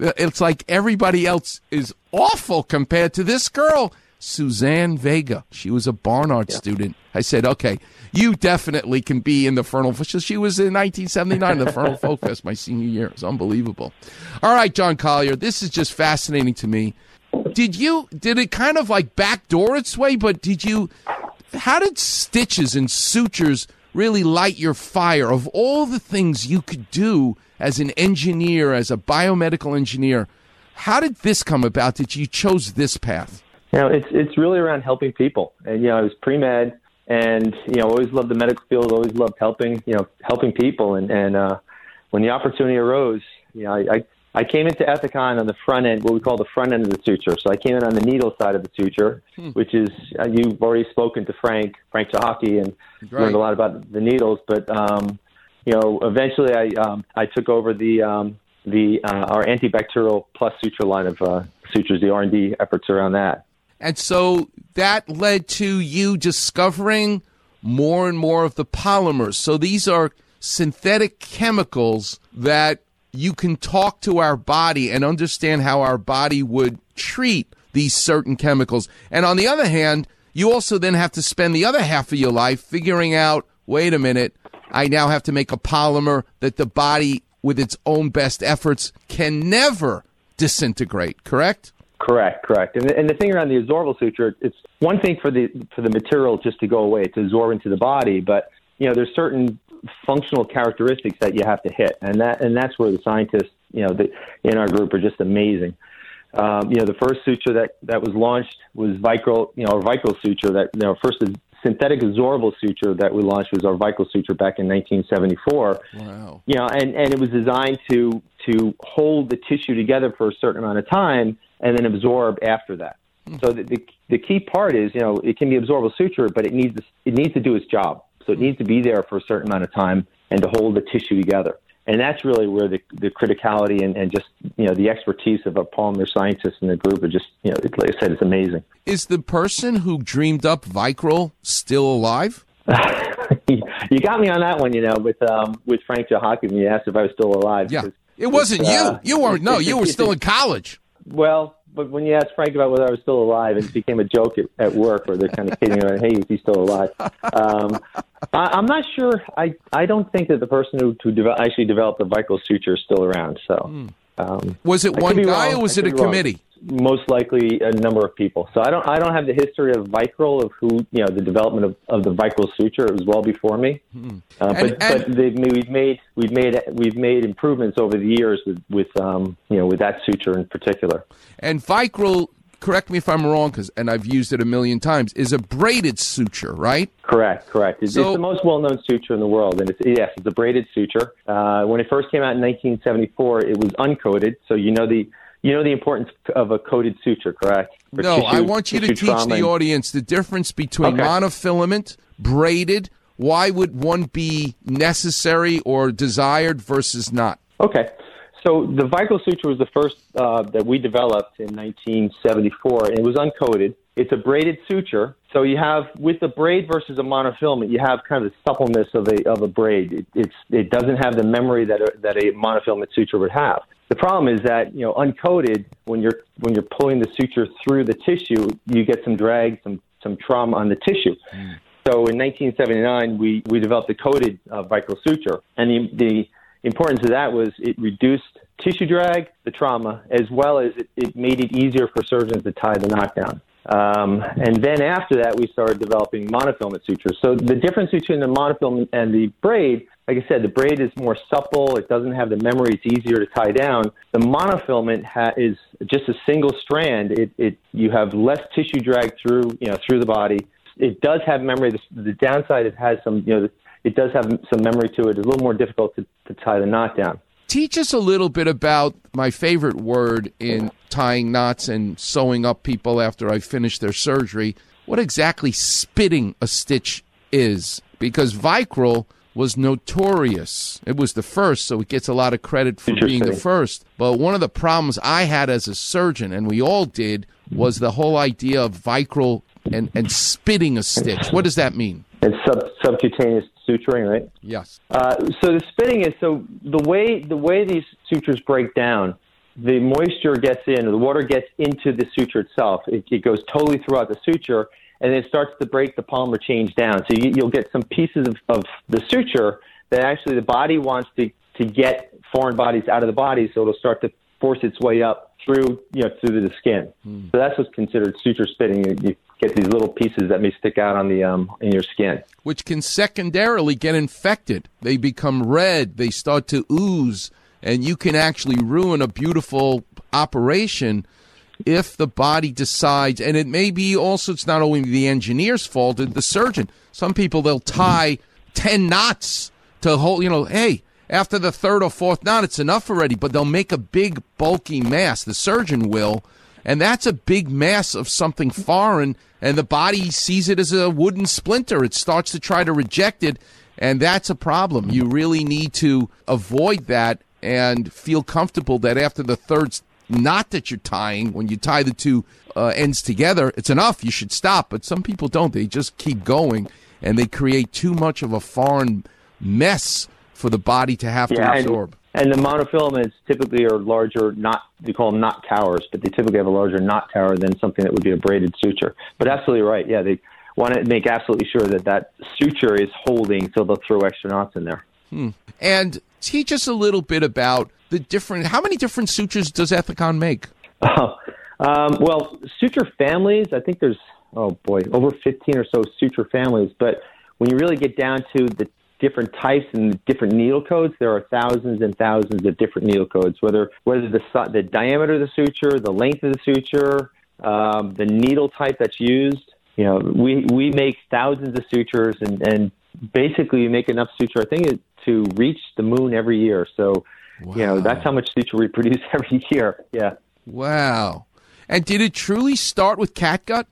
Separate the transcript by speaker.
Speaker 1: Uh, it's like everybody else is awful compared to this girl, Suzanne Vega. She was a Barnard yeah. student. I said, okay, you definitely can be in the Fernal. She was in 1979, the Fernal Folk Fest, my senior year. It's unbelievable. All right, John Collier, this is just fascinating to me. Did you, did it kind of like backdoor its way, but did you, how did stitches and sutures really light your fire of all the things you could do as an engineer, as a biomedical engineer? How did this come about that you chose this path?
Speaker 2: You know, it's it's really around helping people. And you know, I was pre med and you know, always loved the medical field, always loved helping, you know, helping people and, and uh when the opportunity arose, you know, I, I I came into Ethicon on the front end, what we call the front end of the suture. So I came in on the needle side of the suture, hmm. which is uh, you've already spoken to Frank, Frank Chahaki, and learned a lot about the needles. But um, you know, eventually I um, I took over the um, the uh, our antibacterial plus suture line of uh, sutures, the R and D efforts around that.
Speaker 1: And so that led to you discovering more and more of the polymers. So these are synthetic chemicals that you can talk to our body and understand how our body would treat these certain chemicals. And on the other hand, you also then have to spend the other half of your life figuring out wait a minute, I now have to make a polymer that the body, with its own best efforts, can never disintegrate, correct?
Speaker 2: Correct, correct. And the, and the thing around the absorbable suture, it's one thing for the for the material just to go away, to absorb into the body, but you know, there's certain functional characteristics that you have to hit, and that and that's where the scientists, you know, the, in our group are just amazing. Um, you know, the first suture that that was launched was Vicryl, you know, our Vicryl suture. That you know, first synthetic absorbable suture that we launched was our Vicryl suture back in 1974. Wow. You know, and and it was designed to to hold the tissue together for a certain amount of time and then absorb after that. Hmm. So the, the the key part is, you know, it can be absorbable suture, but it needs to, it needs to do its job. So it needs to be there for a certain amount of time and to hold the tissue together. And that's really where the, the criticality and, and just, you know, the expertise of a polymer scientist in the group are just, you know, like I said, it's amazing.
Speaker 1: Is the person who dreamed up Vicryl still alive?
Speaker 2: you got me on that one, you know, with um, with Frank when you asked if I was still alive.
Speaker 1: Yeah, it wasn't uh, you. You weren't. No, you were still in college.
Speaker 2: Well, but when you asked Frank about whether I was still alive, it became a joke at, at work where they're kind of kidding around, "Hey, is he still alive?" Um, I, I'm not sure. I I don't think that the person who, who de- actually developed the Vicryl suture is still around. So, hmm. um,
Speaker 1: was it one guy wrong. or was it a committee?
Speaker 2: most likely a number of people. So I don't I don't have the history of Vicryl of who you know the development of, of the Vicryl suture. It was well before me. Mm-hmm. Uh, and, but and, but we've made we've made we've made improvements over the years with with um, you know with that suture in particular.
Speaker 1: And Vicryl correct me if I'm wrong, because and I've used it a million times, is a braided suture, right?
Speaker 2: Correct, correct. It's, so, it's the most well-known suture in the world, and it's yes, it's a braided suture. Uh, when it first came out in 1974, it was uncoated, so you know the you know the importance of a coated suture, correct?
Speaker 1: For no, tissue, I want you to teach the and... audience the difference between okay. monofilament, braided. Why would one be necessary or desired versus not?
Speaker 2: Okay. So the Vicryl suture was the first uh, that we developed in 1974, and it was uncoated. It's a braided suture. So you have with the braid versus a monofilament, you have kind of the suppleness of a of a braid. It, it's it doesn't have the memory that a, that a monofilament suture would have. The problem is that you know uncoated when you're when you're pulling the suture through the tissue, you get some drag, some some trauma on the tissue. Mm. So in 1979, we, we developed a coated uh, Vicryl suture, and the, the importance of that was it reduced tissue drag, the trauma, as well as it, it made it easier for surgeons to tie the knockdown. Um, and then after that, we started developing monofilament sutures. So the difference between the monofilament and the braid like I said, the braid is more supple. It doesn't have the memory. It's easier to tie down. The monofilament ha- is just a single strand. It, it you have less tissue drag through you know through the body. It does have memory. The, the downside it has some you know it does have some memory to it. It's a little more difficult to, to tie the knot down.
Speaker 1: Teach us a little bit about my favorite word in tying knots and sewing up people after I finish their surgery. What exactly spitting a stitch is? Because Vicryl was notorious. It was the first, so it gets a lot of credit for being the first. But one of the problems I had as a surgeon, and we all did, was the whole idea of Vicryl and, and spitting a stitch. What does that mean?
Speaker 2: It's sub, subcutaneous suturing, right?
Speaker 1: Yes.
Speaker 2: Uh, so the spitting is so the way the way these sutures break down. the moisture gets in, the water gets into the suture itself. It, it goes totally throughout the suture, and it starts to break the polymer change down. So you, you'll get some pieces of, of the suture that actually the body wants to, to get foreign bodies out of the body, so it'll start to force its way up through you know through the skin. Mm. So that's what's considered suture spitting. You, you, get these little pieces that may stick out on the um, in your skin,
Speaker 1: which can secondarily get infected. They become red. They start to ooze, and you can actually ruin a beautiful operation if the body decides. And it may be also it's not only the engineer's fault, it's the surgeon. Some people they'll tie ten knots to hold. You know, hey after the third or fourth knot, it's enough already, but they'll make a big, bulky mass. The surgeon will. And that's a big mass of something foreign, and the body sees it as a wooden splinter. It starts to try to reject it, and that's a problem. You really need to avoid that and feel comfortable that after the third knot that you're tying, when you tie the two uh, ends together, it's enough. You should stop. But some people don't. They just keep going, and they create too much of a foreign mess for the body to have
Speaker 2: yeah,
Speaker 1: to absorb.
Speaker 2: And, the monofilaments typically are larger, not they call them knot towers, but they typically have a larger knot tower than something that would be a braided suture. But absolutely right. Yeah, they want to make absolutely sure that that suture is holding, so they'll throw extra knots in there.
Speaker 1: Hmm. And teach us a little bit about the different. How many different sutures does Ethicon make?
Speaker 2: Oh, um, well, suture families. I think there's oh boy, over 15 or so suture families. But when you really get down to the different types and different needle codes. There are thousands and thousands of different needle codes, whether whether the the diameter of the suture, the length of the suture, um, the needle type that's used. You know, we we make thousands of sutures, and and basically we make enough suture. I think to reach the moon every year. So, wow. you know, that's how much suture we produce every year. Yeah.
Speaker 1: Wow. And did it truly start with catgut?